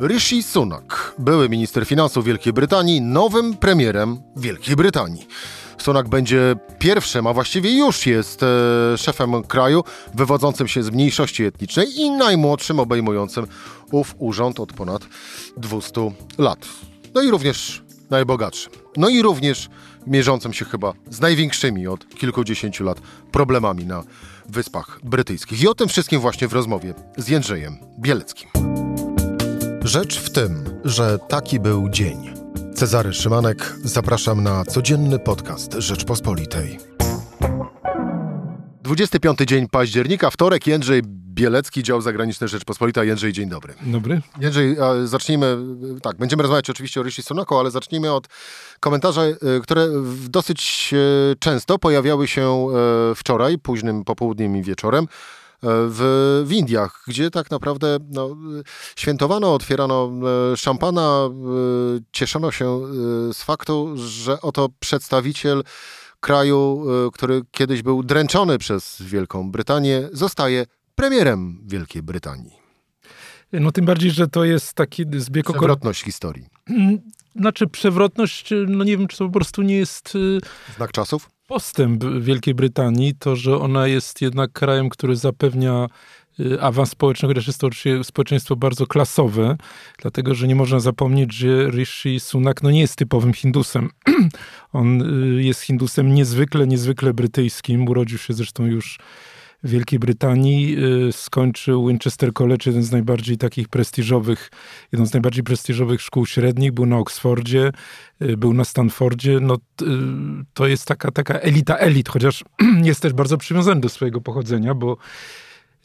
Rishi Sunak, były minister finansów Wielkiej Brytanii, nowym premierem Wielkiej Brytanii. Sunak będzie pierwszym, a właściwie już jest e, szefem kraju wywodzącym się z mniejszości etnicznej i najmłodszym obejmującym ów urząd od ponad 200 lat. No i również najbogatszym. No i również mierzącym się chyba z największymi od kilkudziesięciu lat problemami na Wyspach Brytyjskich. I o tym wszystkim właśnie w rozmowie z Jędrzejem Bieleckim. Rzecz w tym, że taki był dzień. Cezary Szymanek, zapraszam na codzienny podcast Rzeczpospolitej. 25 dzień października, wtorek, Jędrzej Bielecki, dział zagraniczny Rzeczpospolita. Jędrzej, dzień dobry. Dobry. Jędrzej, zacznijmy, tak, będziemy rozmawiać oczywiście o Rishi Sunaku, ale zacznijmy od komentarzy, e, które dosyć e, często pojawiały się e, wczoraj, późnym popołudniem i wieczorem w, w Indiach, gdzie tak naprawdę no, świętowano, otwierano szampana, cieszono się z faktu, że oto przedstawiciel kraju, który kiedyś był dręczony przez Wielką Brytanię, zostaje premierem Wielkiej Brytanii. No tym bardziej, że to jest taki zbieg okoliczności. Historii. Znaczy przewrotność, no nie wiem, czy to po prostu nie jest... Y, Znak czasów? Postęp Wielkiej Brytanii, to, że ona jest jednak krajem, który zapewnia y, awans społeczny, chociaż jest to oczywiście społeczeństwo bardzo klasowe, dlatego, że nie można zapomnieć, że Rishi Sunak no nie jest typowym Hindusem. On jest Hindusem niezwykle, niezwykle brytyjskim. Urodził się zresztą już Wielkiej Brytanii. Y, skończył Winchester College, jeden z najbardziej takich prestiżowych, jedną z najbardziej prestiżowych szkół średnich. Był na Oksfordzie, y, był na Stanfordzie. No, y, to jest taka, taka elita elit, chociaż jest też bardzo przywiązany do swojego pochodzenia, bo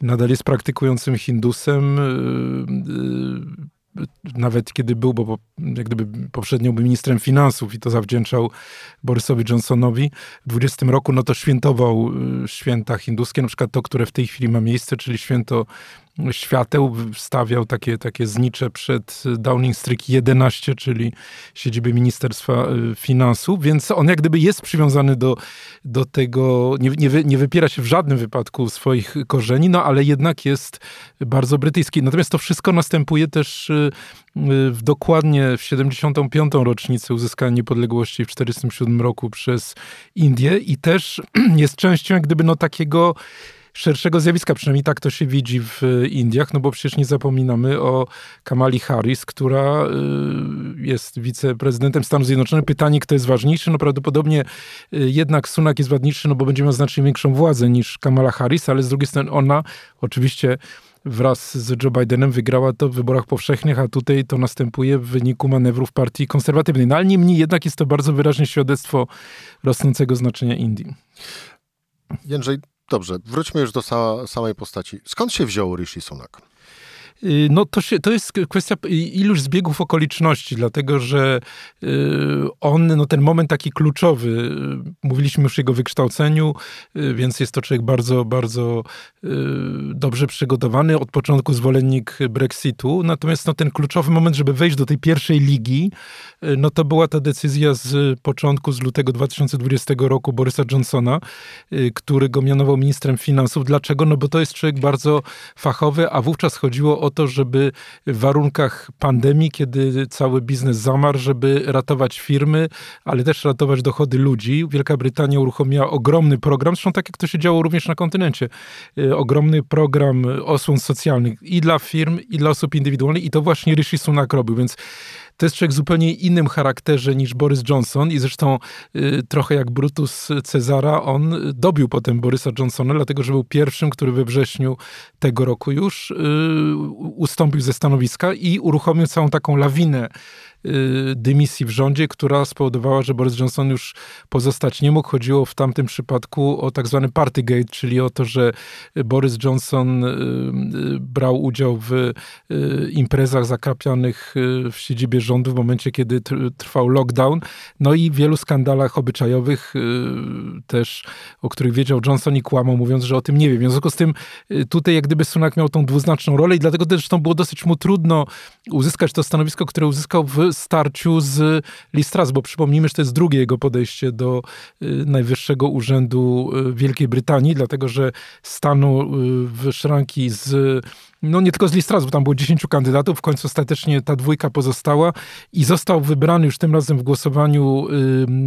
nadal jest praktykującym Hindusem nawet kiedy był, bo jak gdyby poprzednio był ministrem finansów i to zawdzięczał Borysowi Johnsonowi w 20 roku, no to świętował y, święta hinduskie, na przykład to, które w tej chwili ma miejsce, czyli święto świateł, stawiał takie, takie znicze przed Downing Street 11, czyli siedzibie Ministerstwa y, Finansów, więc on jak gdyby jest przywiązany do, do tego, nie, nie, wy, nie wypiera się w żadnym wypadku swoich korzeni, no ale jednak jest bardzo brytyjski. Natomiast to wszystko następuje też y, y, w dokładnie w 75. rocznicę uzyskania niepodległości w 1947 roku przez Indię i też jest częścią jak gdyby no takiego szerszego zjawiska, przynajmniej tak to się widzi w Indiach, no bo przecież nie zapominamy o Kamali Harris, która y, jest wiceprezydentem Stanów Zjednoczonych. Pytanie, kto jest ważniejszy? No prawdopodobnie y, jednak Sunak jest ważniejszy, no bo będzie miał znacznie większą władzę niż Kamala Harris, ale z drugiej strony ona oczywiście wraz z Joe Bidenem wygrała to w wyborach powszechnych, a tutaj to następuje w wyniku manewrów partii konserwatywnej. No ale niemniej jednak jest to bardzo wyraźne świadectwo rosnącego znaczenia Indii. Jędrzej, Dobrze, wróćmy już do sa samej postaci. Skąd się wziął Rishi Sunak? Y, no to, się, to jest kwestia iluś zbiegów okoliczności, dlatego że y, on, no ten moment taki kluczowy, y, mówiliśmy już o jego wykształceniu, więc jest to człowiek bardzo, bardzo dobrze przygotowany, od początku zwolennik Brexitu, natomiast no ten kluczowy moment, żeby wejść do tej pierwszej ligi, no to była ta decyzja z początku, z lutego 2020 roku Borysa Johnsona, który go mianował ministrem finansów. Dlaczego? No bo to jest człowiek bardzo fachowy, a wówczas chodziło o to, żeby w warunkach pandemii, kiedy cały biznes zamarł, żeby ratować firmy, ale też ratować dochody ludzi. Wielka Brytania uruchomiła ogromny program, zresztą tak jak to się działo również na kontynencie, y, ogromny program osłon socjalnych i dla firm, i dla osób indywidualnych i to właśnie Rishi Sunak robił, więc to jest człowiek zupełnie innym charakterze niż Boris Johnson i zresztą y, trochę jak Brutus Cezara, on dobił potem Borysa Johnsona, dlatego że był pierwszym, który we wrześniu tego roku już y, ustąpił ze stanowiska i uruchomił całą taką lawinę dymisji w rządzie, która spowodowała, że Boris Johnson już pozostać nie mógł. Chodziło w tamtym przypadku o tak zwany Partygate, czyli o to, że Boris Johnson y, y, brał udział w imprezach zakapianych w siedzibie rządu w momencie, kiedy trwał lockdown. No i wielu skandalach obyczajowych też, o których wiedział Johnson i kłamał, mówiąc, że o tym nie wie. W związku z tym tutaj jak gdyby Sunak miał tą dwuznaczną rolę i dlatego zresztą było dosyć mu trudno uzyskać to stanowisko, które uzyskał w starciu z Listras, bo przypomnijmy, że to jest drugie jego podejście do y, Najwyższego Urzędu y, Wielkiej Brytanii, dlatego że stanął y, w szranki z no nie tylko z Listras, bo tam było 10 kandydatów, w końcu ostatecznie ta dwójka pozostała i został wybrany już tym razem w głosowaniu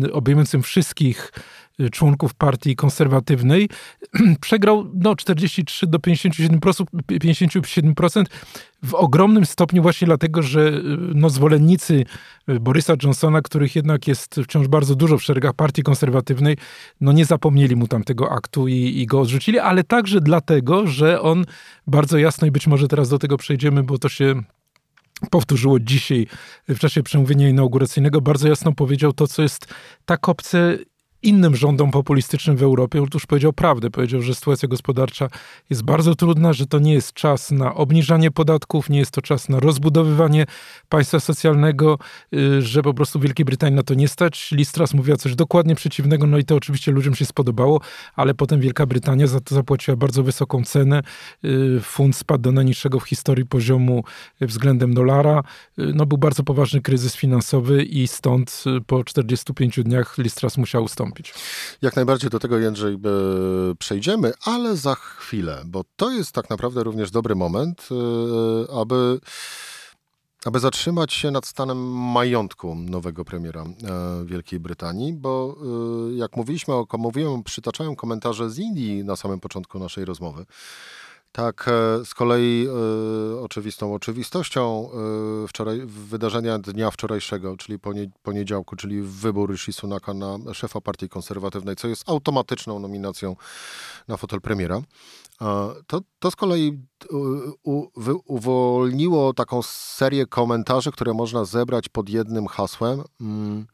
y, obejmującym wszystkich Y, członków partii konserwatywnej, przegrał no, 43 do 57%, 57% w ogromnym stopniu właśnie dlatego, że y, no, zwolennicy y, Borysa Johnsona, których jednak jest wciąż bardzo dużo w szeregach partii konserwatywnej, no nie zapomnieli mu tam tego aktu i, i go odrzucili, ale także dlatego, że on bardzo jasno i być może teraz do tego przejdziemy, bo to się powtórzyło dzisiaj w czasie przemówienia inauguracyjnego, bardzo jasno powiedział to, co jest tak obce innym rządom populistycznym w Europie. Otóż powiedział prawdę. Powiedział, że sytuacja gospodarcza jest bardzo trudna, że to nie jest czas na obniżanie podatków, nie jest to czas na rozbudowywanie państwa socjalnego, y, że po prostu Wielkiej Brytanii na to nie stać. Listras mówiła coś dokładnie przeciwnego, no i to oczywiście ludziom się spodobało, ale potem Wielka Brytania za to zapłaciła bardzo wysoką cenę. Y, Fund spadł do najniższego w historii poziomu względem dolara. Y, no był bardzo poważny kryzys finansowy i stąd po 45 dniach Listras musiał ustąpić Jak najbardziej do tego, Jędrzej, e, przejdziemy, ale za chwilę, bo to jest tak naprawdę również dobry moment, e, aby aby zatrzymać się nad stanem majątku nowego premiera e, Wielkiej Brytanii, bo jak mówiliśmy, o, mówiłem, przytaczają komentarze z Indii na samym początku naszej rozmowy. Tak, e, z kolei y, oczywistą oczywistością y, wczoraj, wydarzenia dnia wczorajszego, czyli poniedziałku, czyli wybór Rishi Sunaka na szefa partii konserwatywnej, co jest automatyczną nominacją na fotel premiera. To, to z kolei u, uwolniło taką serię komentarzy, które można zebrać pod jednym hasłem. Mm,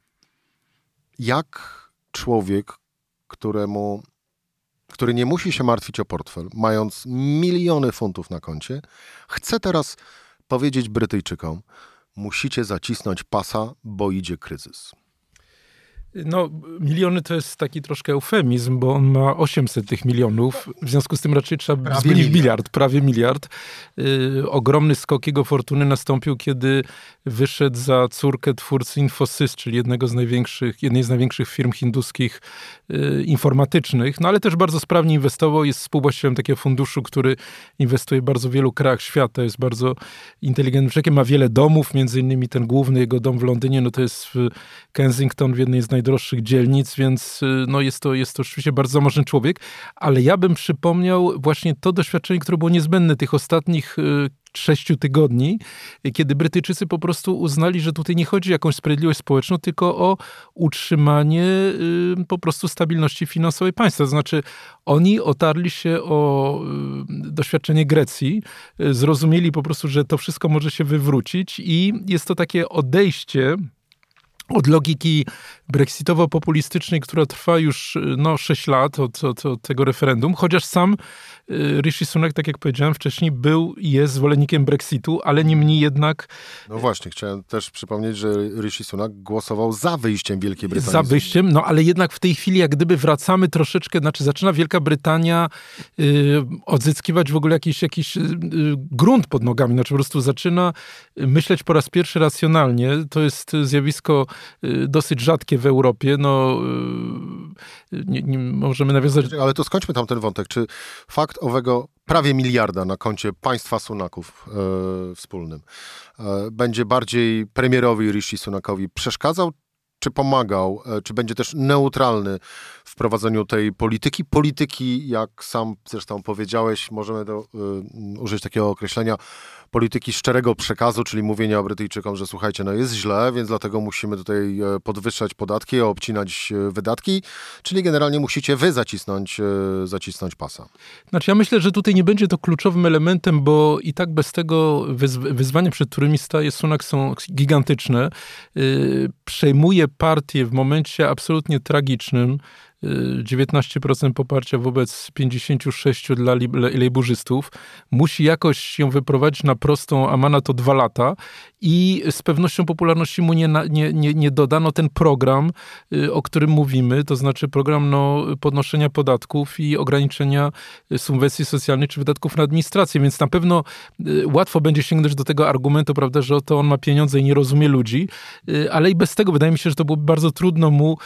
jak człowiek, któremu który nie musi się martwić o portfel, mając miliony funtów na koncie, chce teraz powiedzieć Brytyjczykom: musicie zacisnąć pasa, bo idzie kryzys. No, miliony to jest taki troszkę eufemizm, bo on ma 800 tych milionów, w związku z tym raczej trzeba prawie zmienić miliard. miliard, prawie miliard. Yy, ogromny skok jego fortuny nastąpił, kiedy wyszedł za córkę twórcy Infosys, czyli jednego z największych, jednej z największych firm hinduskich yy, informatycznych, no ale też bardzo sprawnie inwestował, jest współwłaścicielem takiego funduszu, który inwestuje w bardzo wielu krajach świata, jest bardzo inteligentnym człowiekiem, ma wiele domów, między innymi ten główny jego dom w Londynie, no to jest w Kensington, w jednej z naj najdroższych dzielnic, więc y, no jest, to, jest to oczywiście bardzo zamożny człowiek, ale ja bym przypomniał właśnie to doświadczenie, które było niezbędne tych ostatnich y, sześciu tygodni, kiedy Brytyjczycy po prostu uznali, że tutaj nie chodzi o jakąś sprawiedliwość społeczną, tylko o utrzymanie y, po prostu stabilności finansowej państwa. To znaczy oni otarli się o doświadczenie Grecji, zrozumieli po prostu, że to wszystko może się wywrócić i jest to takie odejście od logiki brexitowo-populistycznej, która trwa już no, 6 lat od, od, od, tego referendum, chociaż sam y, Rishi Sunak, tak jak powiedziałem wcześniej, był i jest zwolennikiem Brexitu, ale niemniej jednak... No właśnie, chciałem też przypomnieć, że Rishi Sunak głosował za wyjściem Wielkiej Brytanii. Za wyjściem, no ale jednak w tej chwili jak gdyby wracamy troszeczkę, znaczy zaczyna Wielka Brytania y, odzyskiwać w ogóle jakiś, jakiś y, grunt pod nogami, znaczy po prostu zaczyna myśleć po raz pierwszy racjonalnie. To jest zjawisko dosyć rzadkie w Europie. No, y, nie, nie możemy nawiązać... Ale to skończmy tam ten wątek. Czy fakt owego prawie miliarda na koncie państwa Sunaków e, wspólnym e, będzie bardziej premierowi Rishi Sunakowi przeszkadzał, czy pomagał, e, czy będzie też neutralny w prowadzeniu tej polityki. Polityki, jak sam zresztą powiedziałeś, możemy to, y, użyć takiego określenia, polityki szczerego przekazu, czyli mówienia Brytyjczykom, że słuchajcie, no jest źle, więc dlatego musimy tutaj e, podwyższać podatki, obcinać e, wydatki, czyli generalnie musicie wy zacisnąć, e, zacisnąć pasa. Znaczy ja myślę, że tutaj nie będzie to kluczowym elementem, bo i tak bez tego wyzwania, przed którymi staje Sunak są gigantyczne. Przejmuje partię w momencie absolutnie tragicznym, 19% poparcia wobec 56% dla lejburzystów. Musi jakoś ją wyprowadzić na prostą, a ma na to dwa lata i z pewnością popularności mu nie, nie, nie, nie dodano ten program, y, o którym mówimy, to znaczy program no, podnoszenia podatków i ograniczenia subwencji socjalnych czy wydatków na administrację, więc na pewno y, łatwo będzie sięgnąć do tego argumentu, prawda, że oto on ma pieniądze i nie rozumie ludzi, y, ale i bez tego wydaje mi się, że to byłoby bardzo trudno mu,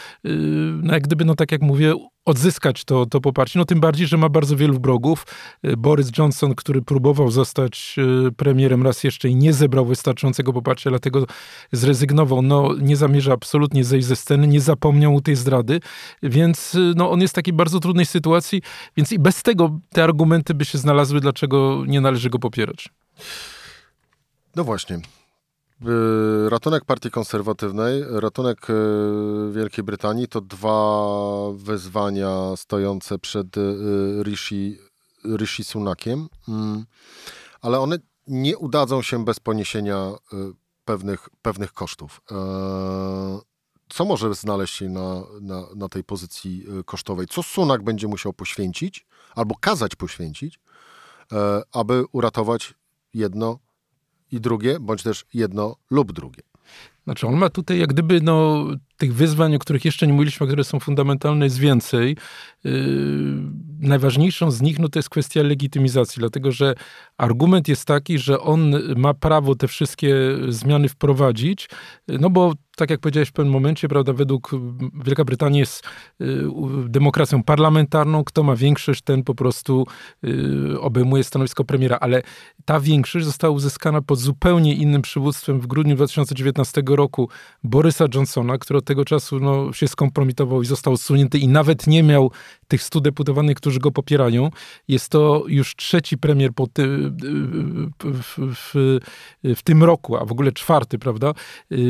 no jak gdyby, no tak jak mówię, odzyskać to, to poparcie. No tym bardziej, że ma bardzo wielu wrogów. Y, Boris Johnson, który próbował zostać y, premierem raz jeszcze i nie zebrał wystarczającego poparcia, dlatego zrezygnował. No nie zamierza absolutnie zejść ze sceny, nie zapomniał tej zdrady, więc y, no, on jest w takiej bardzo trudnej sytuacji, więc i bez tego te argumenty by się znalazły, dlaczego nie należy go popierać. No właśnie. Ratunek Partii Konserwatywnej, ratunek e, Wielkiej Brytanii to dwa wyzwania stojące przed e, Rishi, Rishi Sunakiem, mm. ale one nie udadzą się bez poniesienia e, pewnych, pewnych kosztów. Co może znaleźć się na, na, na tej pozycji kosztowej? Co Sunak będzie musiał poświęcić albo kazać poświęcić, aby uratować jedno i drugie, bądź też jedno lub drugie. Znaczy on ma tutaj jak gdyby no, tych wyzwań, o których jeszcze nie mówiliśmy, które są fundamentalne, jest więcej. Yy, najważniejszą z nich no, to jest kwestia legitymizacji, dlatego że argument jest taki, że on ma prawo te wszystkie zmiany wprowadzić, no bo tak jak powiedziałeś w pewnym momencie, prawda, według Wielka Brytania jest y, demokracją parlamentarną, kto ma większość, ten po prostu y, obejmuje stanowisko premiera, ale ta większość została uzyskana pod zupełnie innym przywództwem w grudniu 2019 roku Borysa Johnsona, który od tego czasu no, się skompromitował i został odsunięty i nawet nie miał tych stu deputowanych, którzy go popierają. Jest to już trzeci premier po ty, y, w, w, w, tym roku, a w ogóle czwarty, prawda,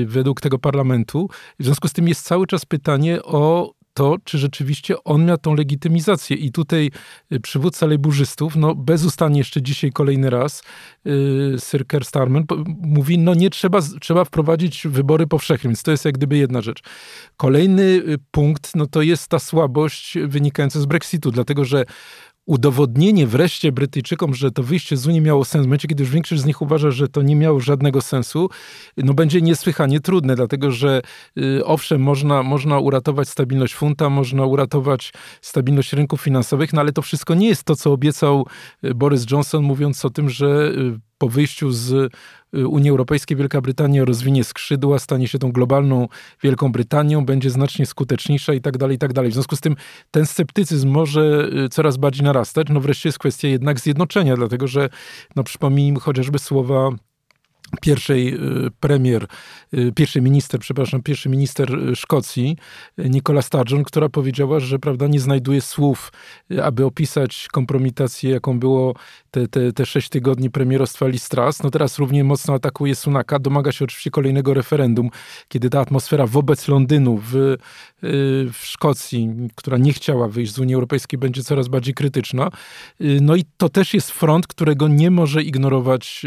według tego parlamentu. W związku z tym jest cały czas pytanie o to, czy rzeczywiście on miał tą legitymizację. I tutaj y, przywódca lejburzystów, no bezustannie jeszcze dzisiaj kolejny raz, yy, Sir Keir Starmer mówi, no nie trzeba, trzeba wprowadzić wybory powszechne, więc to jest jak gdyby jedna rzecz. Kolejny y, punkt, no to jest ta słabość wynikająca z Brexitu, dlatego że udowodnienie wreszcie Brytyjczykom, że to wyjście z Unii miało sens, w momencie, kiedy już większość z nich uważa, że to nie miało żadnego sensu, no będzie niesłychanie trudne, dlatego że y, owszem, można, można uratować stabilność funta, można uratować stabilność rynków finansowych, no ale to wszystko nie jest to, co obiecał y, Boris Johnson, mówiąc o tym, że y, po wyjściu z Unii Europejskiej Wielka Brytania rozwinie skrzydła, stanie się tą globalną Wielką Brytanią, będzie znacznie skuteczniejsza i tak dalej, i tak dalej. W związku z tym ten sceptycyzm może y, coraz bardziej narastać. No wreszcie jest kwestia jednak zjednoczenia, dlatego że no przypomnijmy chociażby słowa pierwszej y, premier, y, pierwszy minister, przepraszam, pierwszy minister y, Szkocji, Nicola Sturgeon, która powiedziała, że prawda, nie znajduje słów, aby opisać kompromitację, jaką było te, te, te sześć tygodni premierostwa Listras. No teraz równie mocno atakuje Sunaka, domaga się oczywiście kolejnego referendum, kiedy ta atmosfera wobec Londynu w, w Szkocji, która nie chciała wyjść z Unii Europejskiej, będzie coraz bardziej krytyczna. No i to też jest front, którego nie może ignorować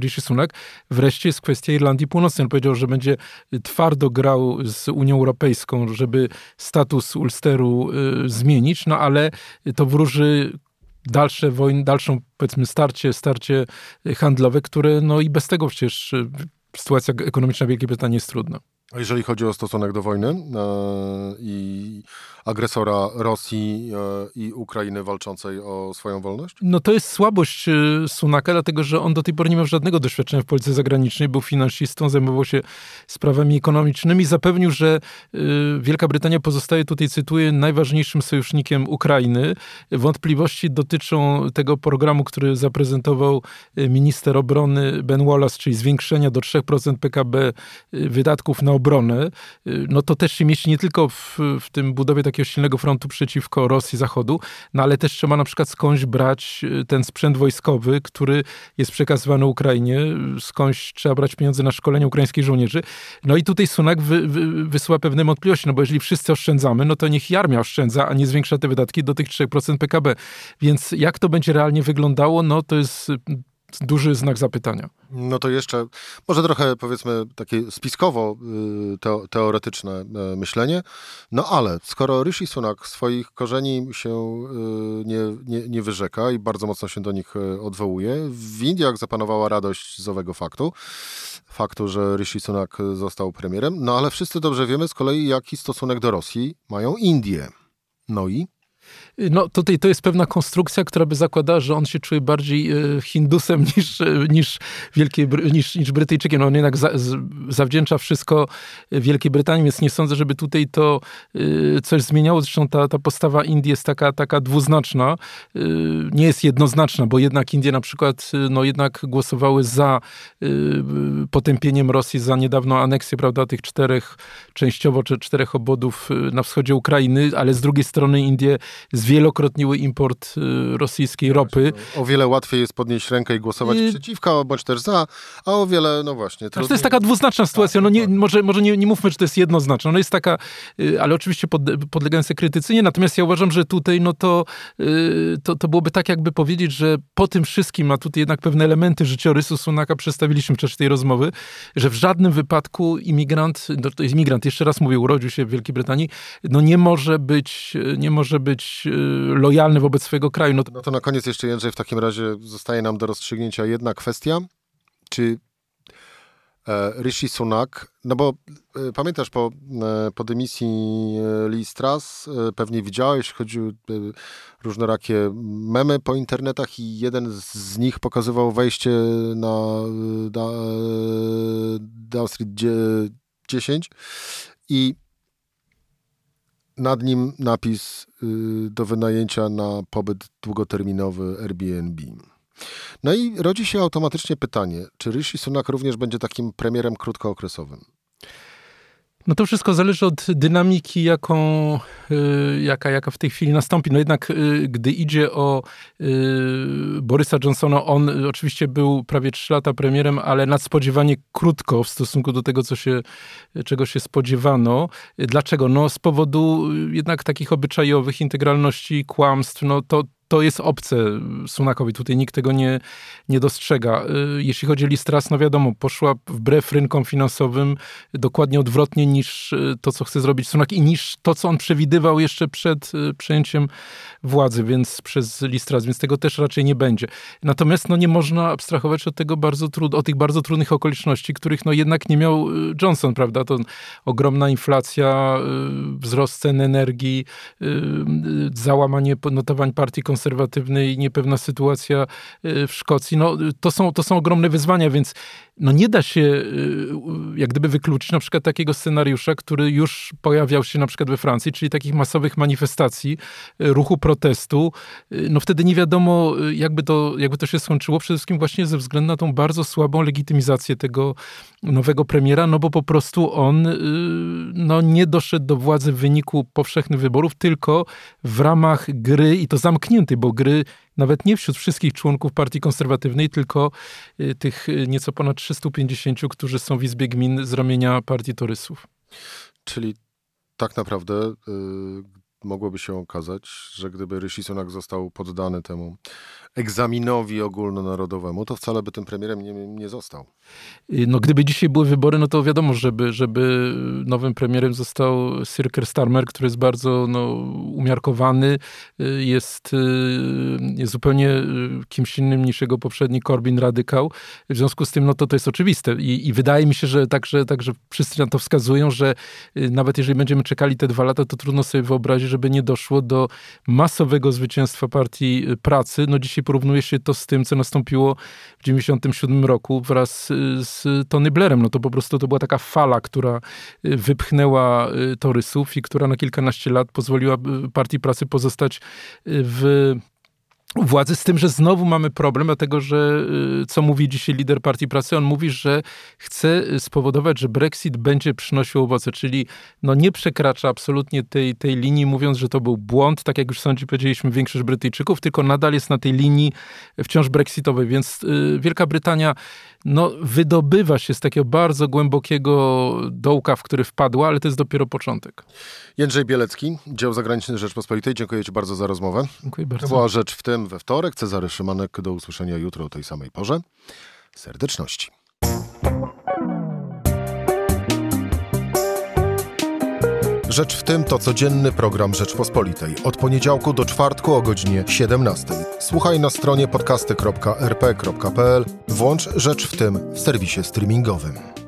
Rishi Sunak? Wreszcie jest kwestia Irlandii Północnej. On powiedział, że będzie twardo grał z Unią Europejską, żeby status Ulsteru y, zmienić, no ale to wróży dalsze wojny, dalszą powiedzmy starcie, starcie handlowe, które no i bez tego przecież y, sytuacja ekonomiczna Wielkiej Brytanii jest trudna. A jeżeli chodzi o stosunek do wojny e, i agresora Rosji e, i Ukrainy walczącej o swoją wolność? No to jest słabość e, Sunaka, dlatego że on do tej pory nie miał żadnego doświadczenia w polityce zagranicznej, był finansistą, zajmował się sprawami ekonomicznymi, zapewnił, że e, Wielka Brytania pozostaje, tutaj cytuję, najważniejszym sojusznikiem Ukrainy. Wątpliwości dotyczą tego programu, który zaprezentował minister obrony Ben Wallace, czyli zwiększenia do 3% PKB wydatków na. No to też się mieści nie tylko w, w tym budowie takiego silnego frontu przeciwko Rosji Zachodu, no ale też trzeba na przykład skądś brać y, ten sprzęt wojskowy, który jest przekazywany Ukrainie, skądś trzeba brać pieniądze na szkolenie ukraińskich żołnierzy. No i tutaj Sunak wy, wy, wysyła pewne wątpliwości, no bo jeżeli wszyscy oszczędzamy, no to niech armia oszczędza, a nie zwiększa te wydatki do tych 3% PKB. Więc jak to będzie realnie wyglądało, no to jest duży znak zapytania. No to jeszcze, może trochę powiedzmy takie spiskowo y, teoretyczne e, myślenie, no ale skoro Rishi Sunak swoich korzeni się y, nie, nie, nie wyrzeka i bardzo mocno się do nich odwołuje, w Indiach zapanowała radość z owego faktu, faktu, że Rishi Sunak został premierem, no ale wszyscy dobrze wiemy z kolei, jaki stosunek do Rosji mają Indie. No i No tutaj to jest pewna konstrukcja, która by zakładała, że on się czuje bardziej e, Hindusem niż, e, niż, Wielkiej, niż, niż Brytyjczykiem. No, on jednak za, zawdzięcza wszystko Wielkiej Brytanii, więc nie sądzę, żeby tutaj to e, coś zmieniało. Zresztą ta, ta postawa Indii jest taka, taka dwuznaczna. Nie jest jednoznaczna, bo jednak Indie na przykład no jednak głosowały za potępieniem Rosji, za niedawną aneksję, prawda, tych czterech, częściowo czy czterech obwodów na wschodzie Ukrainy, ale z drugiej strony Indie z zwielokrotniły import y, rosyjskiej ropy. O wiele łatwiej jest podnieść rękę i głosować I... przeciwko, bądź też za, a o wiele, no właśnie. Znaczy, to jest taka dwuznaczna sytuacja. No nie, może może nie, nie mówmy, że to jest jednoznaczna. No jest taka, y, ale oczywiście pod, podlegająca krytyce. Nie, natomiast ja uważam, że tutaj no to, y, to, to byłoby tak jakby powiedzieć, że po tym wszystkim, a tutaj jednak pewne elementy życiorysu Sunaka przedstawiliśmy w czasie tej rozmowy, że w żadnym wypadku imigrant, no to jest imigrant, jeszcze raz mówię, urodził się w Wielkiej Brytanii, no nie może być, nie może być lojalny wobec swojego kraju. No to... no to na koniec jeszcze Jędrzej, w takim razie zostaje nam do rozstrzygnięcia jedna kwestia, czy e, Rishi Sunak, no bo e, pamiętasz po, e, po dymisji Lee Strass, pewnie widziałeś, chodziły różnorakie memy po internetach i jeden z nich pokazywał wejście na Down Street 10 i nad nim napis y, do wynajęcia na pobyt długoterminowy Airbnb. No i rodzi się automatycznie pytanie, czy Rishi Sunak również będzie takim premierem krótkookresowym? No to wszystko zależy od dynamiki, jaką, y, jaka, jaka w tej chwili nastąpi. No jednak, y, gdy idzie o y, Borysa Johnsona, on oczywiście był prawie 3 lata premierem, ale nadspodziewanie krótko w stosunku do tego, co się, czego się spodziewano. Dlaczego? No z powodu jednak takich obyczajowych integralności, kłamstw. No to, to jest obce Sunakowi. Tutaj nikt tego nie, nie dostrzega. Y, jeśli chodzi o Listras, no wiadomo, poszła wbrew rynkom finansowym dokładnie odwrotnie niż y, to, co chce zrobić Sunak i niż to, co on przewidywał jeszcze przed y, przejęciem władzy, więc przez Listras, więc tego też raczej nie będzie. Natomiast no, nie można abstrahować od tego bardzo trud, od tych bardzo trudnych okoliczności, których no jednak nie miał Johnson, prawda? To ogromna inflacja, wzrost cen energii, załamanie notowań partii konserwatywnej, konserwatywny i niepewna sytuacja y, w Szkocji. No, to, są, to są ogromne wyzwania, więc no nie da się y, jak gdyby wykluczyć na przykład takiego scenariusza, który już pojawiał się na przykład we Francji, czyli takich masowych manifestacji, y, ruchu protestu. No wtedy nie wiadomo, jakby to, jakby to się skończyło, przede wszystkim właśnie ze względu na tą bardzo słabą legitymizację tego nowego premiera, no bo po prostu on no, nie doszedł do władzy w wyniku powszechnych wyborów, tylko w ramach gry i to zamkniętej bo gry nawet nie wśród wszystkich członków partii konserwatywnej, tylko y, tych y, nieco ponad 350, którzy są w Izbie Gmin z ramienia partii Torysów. Czyli tak naprawdę y, mogłoby się okazać, że gdyby Rishi Sunak został poddany temu egzaminowi ogólnonarodowemu, to wcale by tym premierem nie, nie został. No gdyby dzisiaj były wybory, no to wiadomo, żeby, żeby nowym premierem został Sir Keir Starmer, który jest bardzo no, umiarkowany, jest, jest zupełnie kimś innym niż jego poprzedni Corbyn radykał. W związku z tym, no to to jest oczywiste i, i wydaje mi się, że także, także wszyscy na to wskazują, że nawet jeżeli będziemy czekali te dwa lata, to trudno sobie wyobrazić, żeby nie doszło do masowego zwycięstwa partii pracy. No dzisiaj porównuje się to z tym, co nastąpiło w 1997 roku wraz z Tony Blairem. No to po prostu to była taka fala, która wypchnęła torysów i która na kilkanaście lat pozwoliła partii pracy pozostać w władzy, z tym, że znowu mamy problem, dlatego że y, co mówi dzisiaj lider Partii Pracy? On mówi, że chce spowodować, że Brexit będzie przynosił owoce, czyli no nie przekracza absolutnie tej, tej linii, mówiąc, że to był błąd, tak jak już sądzi, powiedzieliśmy, większość Brytyjczyków, tylko nadal jest na tej linii wciąż brexitowej, więc y, Wielka Brytania no, wydobywa się z takiego bardzo głębokiego dołka, w który wpadła, ale to jest dopiero początek. Jędrzej Bielecki, dział zagraniczny Rzeczpospolitej. Dziękuję Ci bardzo za rozmowę. Dziękuję bardzo. To była Rzecz w tym we wtorek. Cezary Szymanek, do usłyszenia jutro o tej samej porze. Serdeczności. Rzecz w tym to codzienny program Rzeczpospolitej. Od poniedziałku do czwartku o godzinie 17. Słuchaj na stronie podcasty.rp.pl. Włącz Rzecz w tym w serwisie streamingowym.